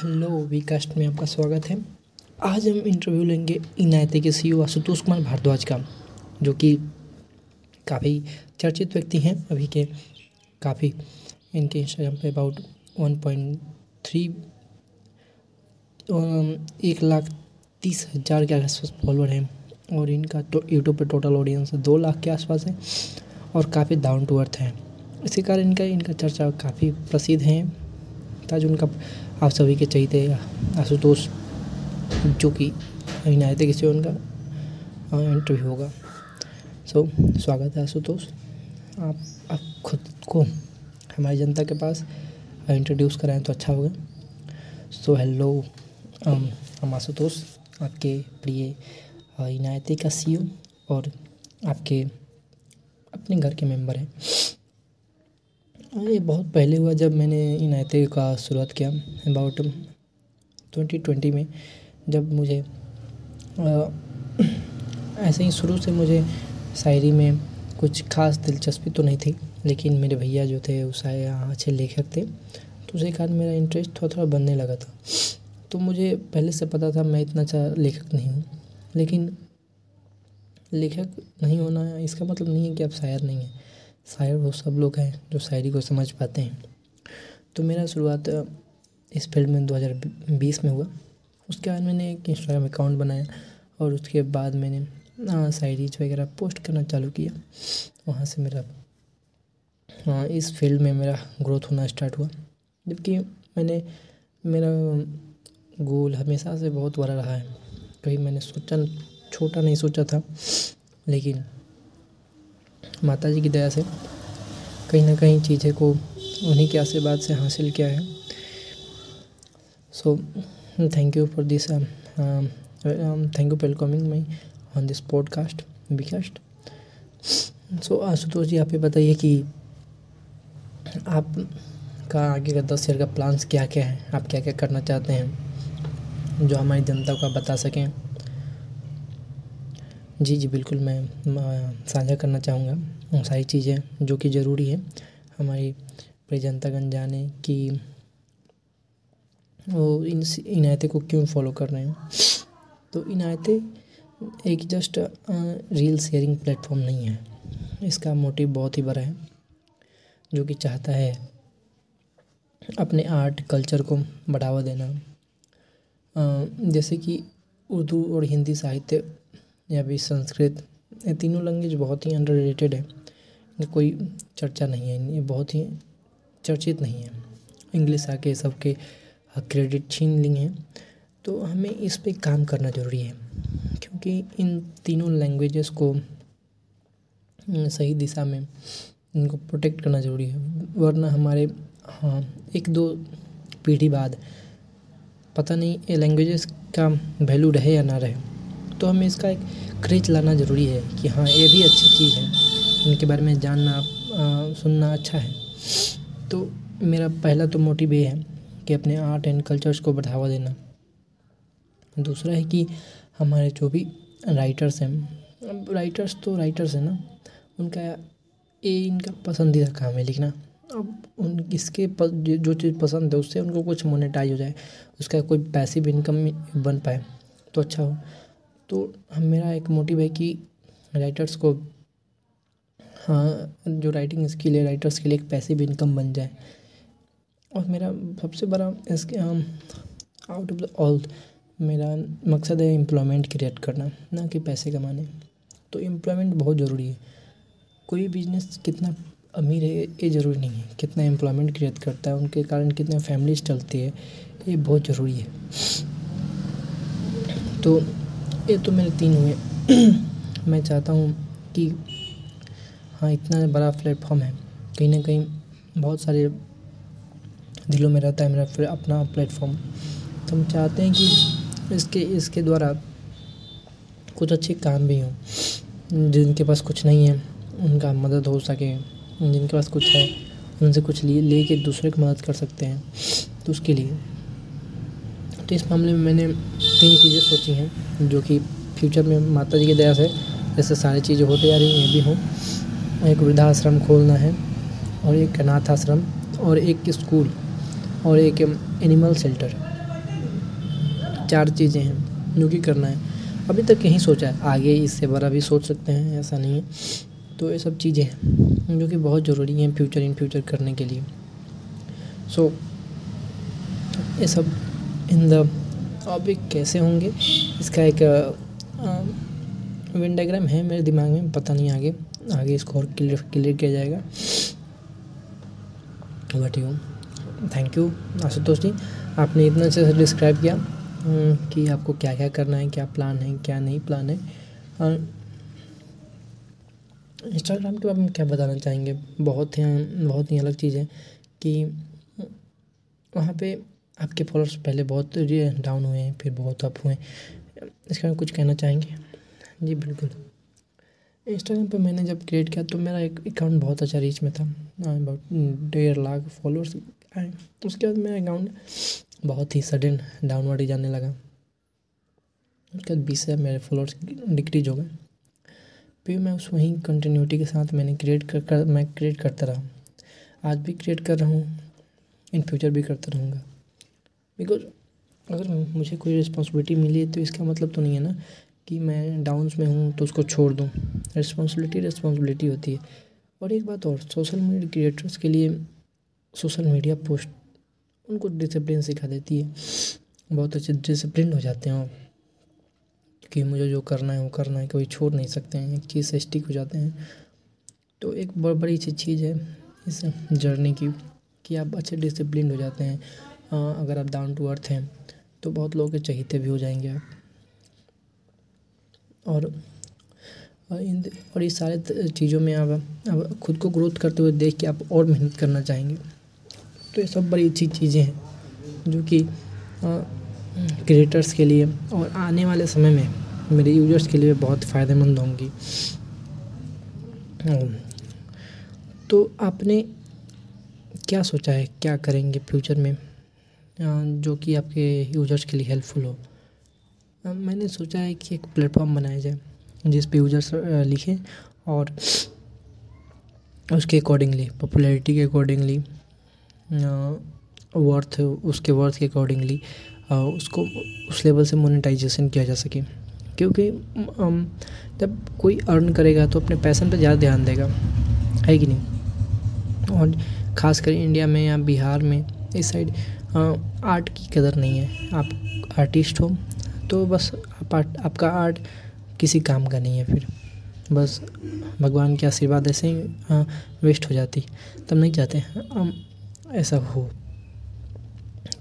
Hello वीकास्ट में आपका स्वागत है। आज हम इंटरव्यू लेंगे इनायते के सीईओ आशुतोष कुमार भारद्वाज का, जो कि काफ़ी चर्चित व्यक्ति हैं। अभी के काफ़ी इनके इंस्टाग्राम पे अबाउट वन पॉइंट थ्री एक लाख तीस हज़ार के आसपास फॉलोअर हैं और इनका तो यूट्यूब पे टोटल ऑडियंस दो लाख के आसपास है और काफ़ी डाउन टू अर्थ है। इसी कारण इनका इनका चर्चा काफ़ी प्रसिद्ध है। ताज उनका आप सभी के चहीते आशुतोष जो कि इनायत किसी उनका इंटरव्यू होगा। सो so, स्वागत है आशुतोष। आप आप खुद को हमारी जनता के पास इंट्रोड्यूस कराएँ तो अच्छा होगा। सो हेलो हम आशुतोष आपके प्रिय इनायती का सीईओ और आपके अपने घर के मेंबर हैं। ये बहुत पहले हुआ जब मैंने इनायत का शुरुआत किया अबाउट ट्वेंटी ट्वेंटी में, जब मुझे ऐसे ही शुरू से मुझे शायरी में कुछ खास दिलचस्पी तो नहीं थी, लेकिन मेरे भैया जो थे, वो शायद अच्छे लेखक थे तो उसी कारण मेरा इंटरेस्ट थोड़ा थोड़ा बनने लगा था। तो मुझे पहले से पता था मैं इतना अच्छा लेखक नहीं हूँ, लेकिन लेखक नहीं होना, इसका मतलब नहीं है कि आप शायर नहीं हैं। शायर वो सब लोग हैं जो शायरी को समझ पाते हैं। तो मेरा शुरुआत इस फ़ील्ड में 2020 में हुआ। उसके बाद मैंने एक इंस्टाग्राम अकाउंट बनाया और उसके बाद मैंने शायरीज वगैरह पोस्ट करना चालू किया। वहाँ से मेरा हाँ इस फ़ील्ड में मेरा ग्रोथ होना स्टार्ट हुआ। जबकि मैंने, मेरा गोल हमेशा से बहुत बड़ा रहा है। कभी मैंने सोचा, छोटा नहीं सोचा था, लेकिन माता जी की दया से कहीं ना कहीं चीज़ें को उन्हीं के आशीर्वाद से हासिल किया है। So thank you for this thank you welcoming my on this podcast because so Ashutosh ji, आप ये बताइए कि आप का आगे का दस ईयर का प्लान्स क्या क्या है? आप क्या क्या करना चाहते हैं? जो हमारी जनता को आप बता सकें। जी जी, बिल्कुल मैं साझा करना चाहूँगा सारी चीज़ें जो कि ज़रूरी है। हमारी पूरी जनतागण जाने कि वो इन इनायतें को क्यों फॉलो कर रहे हैं। तो इनायतें एक जस्ट रील शेयरिंग प्लेटफॉर्म नहीं है। इसका मोटिव बहुत ही बड़ा है, जो कि चाहता है अपने आर्ट कल्चर को बढ़ावा देना। जैसे कि उर्दू और हिंदी साहित्य या फिर संस्कृत, ये तीनों लैंग्वेज बहुत ही अंडर रेटेड है कोई चर्चा नहीं है, ये बहुत ही चर्चित नहीं है। इंग्लिश आके सबके क्रेडिट छीन ली हैं। तो हमें इस पे काम करना ज़रूरी है, क्योंकि इन तीनों लैंग्वेजेस को सही दिशा में इनको प्रोटेक्ट करना ज़रूरी है। वरना हमारे हाँ एक दो पीढ़ी बाद पता नहीं ये लैंग्वेजेस का वैल्यू रहे या ना रहे। तो हमें इसका एक क्रेज लाना ज़रूरी है कि हाँ ये भी अच्छी चीज़ है। इनके बारे में जानना आ, सुनना अच्छा है। तो मेरा पहला तो मोटिव ये है कि अपने आर्ट एंड कल्चर्स को बढ़ावा देना। दूसरा है कि हमारे जो भी राइटर्स हैं अब राइटर्स तो राइटर्स हैं ना उनका ये इनका पसंदीदा काम है लिखना। अब उन इसके जो चीज़ पसंद है उससे उनको कुछ मोनेटाइज हो जाए उसका कोई पैसिव इनकम बन पाए तो अच्छा हो। तो हम, मेरा एक मोटिव है कि राइटर्स को हाँ जो राइटिंग स्किल है राइटर्स के लिए एक पैसिव इनकम बन जाए। और मेरा सबसे बड़ा इसके आउट ऑफ़ द ऑल मेरा मकसद है एम्प्लॉयमेंट क्रिएट करना, ना कि पैसे कमाने। तो एम्प्लॉयमेंट बहुत ज़रूरी है। कोई बिज़नेस कितना अमीर है, ये ज़रूरी नहीं है। कितना एम्प्लॉयमेंट क्रिएट करता है, उनके कारण कितने फैमिलीज़ चलती है, ये बहुत ज़रूरी है। तो ये तो मेरे तीन हुए। मैं चाहता हूँ कि हाँ इतना बड़ा प्लेटफॉर्म है। कहीं ना कहीं बहुत सारे दिलों में रहता है मेरा फिर अपना प्लेटफॉर्म तो हम चाहते हैं कि इसके इसके द्वारा कुछ अच्छे काम भी हों। जिनके पास कुछ नहीं है, उनका मदद हो सके। जिनके पास कुछ है, उनसे कुछ लिए ले के दूसरे की मदद कर सकते हैं। तो उसके लिए तो इस मामले में मैंने तीन चीज़ें सोची हैं जो कि फ्यूचर में माता जी की दया से जैसे सारी चीज़ें होती आ रही हैं ये भी हों। एक वृद्धाश्रम खोलना है और एक अनाथ आश्रम और एक स्कूल और एक एनिमल शेल्टर चार चीज़ें हैं जो कि करना है। अभी तक यही सोचा है आगे इससे बड़ा भी सोच सकते हैं ऐसा नहीं है। तो ये सब चीज़ें हैं जो कि बहुत ज़रूरी हैं फ्यूचर इन फ्यूचर करने के लिए। सो so, ये सब इन द अब कैसे होंगे? इसका एक विन डायग्राम है मेरे दिमाग में, पता नहीं आगे आगे इसको और क्लियर क्लियर किया जाएगा। But you thank you Ashutosh ji, आपने इतना अच्छे से डिस्क्राइब किया कि आपको क्या क्या करना है, क्या प्लान है, क्या नहीं प्लान है। इंस्टाग्राम के बारे में क्या बताना चाहेंगे? बहुत ही बहुत ही अलग चीज़ है कि वहाँ पे आपके फॉलोअर्स पहले बहुत डाउन हुए हैं फिर बहुत अप हुए इसके बारे में कुछ कहना चाहेंगे? जी बिल्कुल। इंस्टाग्राम पे मैंने जब क्रिएट किया तो मेरा एक अकाउंट बहुत अच्छा रीच में था। अबाउट डेढ़ लाख फॉलोअर्स आए उसके बाद मेरा अकाउंट बहुत ही सडन डाउनवर्ड ही जाने लगा। उसके बाद बीस हज़ार मेरे फॉलोअर्स डिक्रीज हो गए। फिर मैं उस वहीं कंटिन्यूटी के साथ मैंने क्रिएट कर, कर मैं क्रिएट करता रहा। आज भी क्रिएट कर रहा हूँ। इन फ्यूचर भी करता रहूँगा। बिकॉज़ अगर मुझे कोई रिस्पॉन्सिबिलिटी मिली है तो इसका मतलब तो नहीं है ना कि मैं डाउन्स में हूँ तो उसको छोड़ दूँ। रिस्पॉन्सिबिलिटी रिस्पॉन्सिबिलिटी होती है। और एक बात और सोशल मीडिया क्रिएटर्स के लिए सोशल मीडिया पोस्ट उनको डिसिप्लिन सिखा देती है। बहुत अच्छे डिसिप्लिन हो जाते हैं कि मुझे जो करना है वो करना है कोई छोड़ नहीं सकते हैं, एक चीज़ से स्टिक हो जाते हैं। तो एक बड़ बड़ी अच्छी चीज़ है इस जर्नी की कि आप अच्छे डिसिप्लिन हो जाते हैं। अगर आप डाउन टू अर्थ हैं तो बहुत लोगों के चहीते भी हो जाएँगे आप। और इन, और इस सारे चीज़ों में आप अब खुद को ग्रोथ करते हुए देख के आप और मेहनत करना चाहेंगे। तो ये सब बड़ी अच्छी चीज़ें हैं, जो कि क्रिएटर्स के लिए और आने वाले समय में मेरे यूज़र्स के लिए बहुत फ़ायदेमंद होंगी। तो आपने क्या सोचा है, क्या करेंगे फ्यूचर में? जो कि आपके यूज़र्स के लिए हेल्पफुल हो। मैंने सोचा है कि एक प्लेटफॉर्म बनाया जाए, जिस पे यूज़र्स लिखें और उसके अकॉर्डिंगली पॉपुलैरिटी के अकॉर्डिंगली वर्थ उसके वर्थ के अकॉर्डिंगली उसको, उस लेवल से मोनेटाइजेशन किया जा सके। क्योंकि जब कोई अर्न करेगा तो अपने पैसन पर ज़्यादा ध्यान देगा, है कि नहीं? और ख़ासकर इंडिया में या बिहार में, इस साइड आर्ट की कदर नहीं है। आप आर्टिस्ट हो तो बस आप आपका आर्ट किसी काम का नहीं है फिर। बस भगवान के आशीर्वाद ऐसे ही वेस्ट हो जाती। तब नहीं चाहते। हम ऐसा हो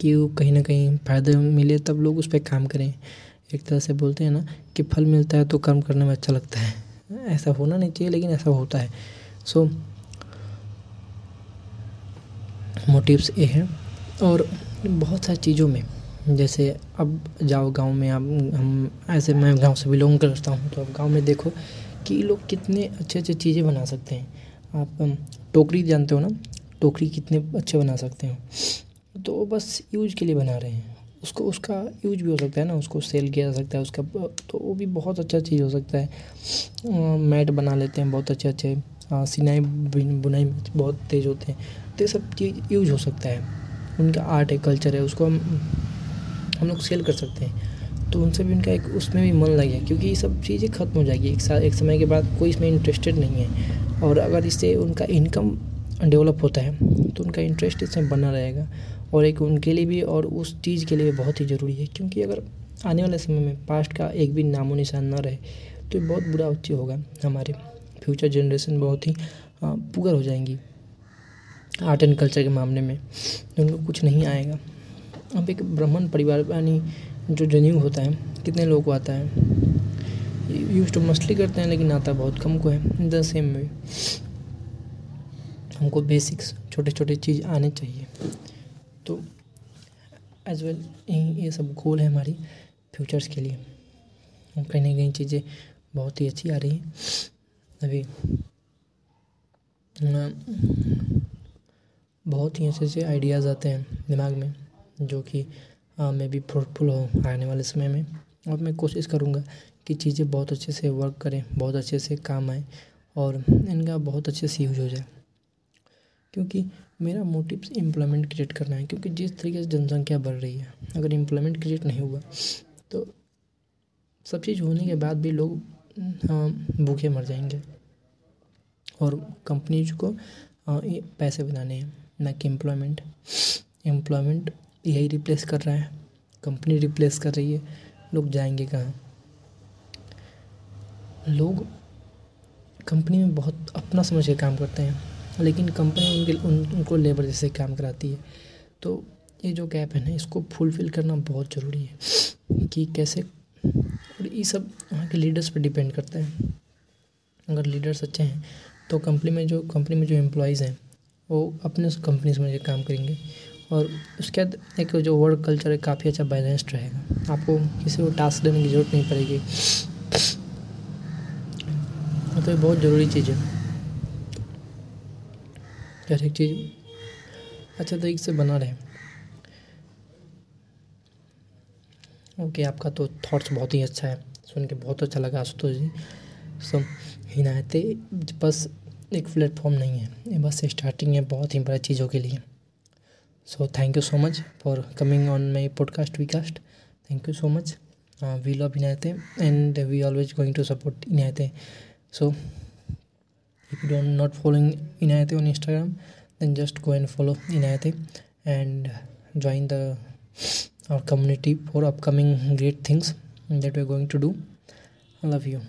कि वो कहीं ना कहीं फ़ायदे मिले, तब लोग उस पर काम करें। एक तरह से बोलते हैं ना कि फल मिलता है तो कर्म करने में अच्छा लगता है। ऐसा होना नहीं चाहिए, लेकिन ऐसा होता है। सो मोटिव्स ये हैं। और बहुत सारी चीज़ों में, जैसे अब जाओ गाँव में आप हम, ऐसे मैं गाँव से बिलोंग करता हूँ तो अब गाँव में देखो कि लोग कितने अच्छे अच्छे चीज़ें बना सकते हैं। आप टोकरी जानते हो ना? टोकरी कितने अच्छे बना सकते हो। तो बस यूज़ के लिए बना रहे हैं। उसको, उसका यूज़ भी हो सकता है ना, उसको सेल किया जा सकता है, उसका तो वो भी बहुत अच्छा चीज़ हो सकता है। मैट बना लेते हैं बहुत अच्छे अच्छे सिलाई बुनाई बहुत तेज़ होते हैं तो ये सब चीज़ यूज़ हो सकता है। उनका आर्ट है, कल्चर है, उसको हम हम लोग सेल कर सकते हैं। तो उनसे भी उनका एक, उसमें भी मन लग क्योंकि ये सब चीज़ें ख़त्म हो जाएगी। एक साल एक समय के बाद कोई इसमें इंटरेस्टेड नहीं है। और अगर इससे उनका इनकम डेवलप होता है तो उनका इंटरेस्ट इसमें बना रहेगा। और एक उनके लिए भी और उस चीज़ के लिए बहुत ही ज़रूरी है, क्योंकि अगर आने वाले समय में पास्ट का एक भी नामो निशान ना रहे तो बहुत बुरा चीज़ होगा। हमारे फ्यूचर जनरेशन बहुत ही पुअर हो जाएँगी। आर्ट एंड कल्चर के मामले में उनको कुछ नहीं आएगा। अब एक ब्राह्मण परिवार, यानी जो जनेऊ होता है, कितने लोग को आता है? यूज़ तो मस्टली करते हैं, लेकिन आता बहुत कम को है। द सेम वे हमको बेसिक्स छोटे छोटे चीज़ आने चाहिए। तो एज वेल ये सब गोल है हमारी फ्यूचर्स के लिए। कहीं ना कहीं चीज़ें बहुत ही अच्छी आ रही हैं। अभी बहुत ही ऐसे ऐसे आइडियाज़ आते हैं दिमाग में, जो कि मे बी फ्रूटफुल हो आने वाले समय में। और मैं कोशिश करूँगा कि चीज़ें बहुत अच्छे से वर्क करें, बहुत अच्छे से काम आए और इनका बहुत अच्छे से यूज़ हो जाए। क्योंकि मेरा मोटिव एम्प्लॉयमेंट क्रिएट करना है, क्योंकि जिस तरीके से जनसंख्या बढ़ रही है, अगर एम्प्लॉयमेंट क्रिएट नहीं हुआ तो सब चीज़ होने के बाद भी लोग हाँ भूखे मर जाएँगे। और कंपनीज़ को पैसे बनाने हैं। ना कि एम्प्लॉयमेंट एम्प्लॉयमेंट यही रिप्लेस कर रहा है। कंपनी रिप्लेस कर रही है। लोग जाएँगे कहाँ? लोग कंपनी में बहुत अपना समझ के काम करते हैं लेकिन कंपनी उनके उन, उनको लेबर जैसे काम कराती है। तो ये जो गैप है ना इसको फुलफ़िल करना बहुत ज़रूरी है कि कैसे और ये सब वहाँ के लीडर्स पर डिपेंड करता है। अगर लीडर्स अच्छे हैं तो कंपनी में जो कंपनी में जो एम्प्लॉयज़ हैं वो अपने कंपनी में काम करेंगे। और उसके बाद एक जो वर्क कल्चर है, काफ़ी अच्छा बैलेंस्ड रहेगा। आपको किसी को टास्क देने की ज़रूरत नहीं पड़ेगी। तो ये बहुत ज़रूरी चीज़ है। हर एक चीज़ अच्छा तरीके से बना रहे। ओके, आपका तो थॉट्स बहुत ही अच्छा है। सुन के बहुत अच्छा लगा आशुतोष जी। सो हिनायते, बस एक प्लेटफॉर्म नहीं है। ये बस स्टार्टिंग है बहुत ही बड़ा चीज़ों के लिए। So thank you so much for coming on my podcast we cast thank you so much we love Inayate and we always going to support Inayate so if you don't not following Inayate on Instagram then just go and follow Inayate and join the our community for upcoming great things that we are going to do love you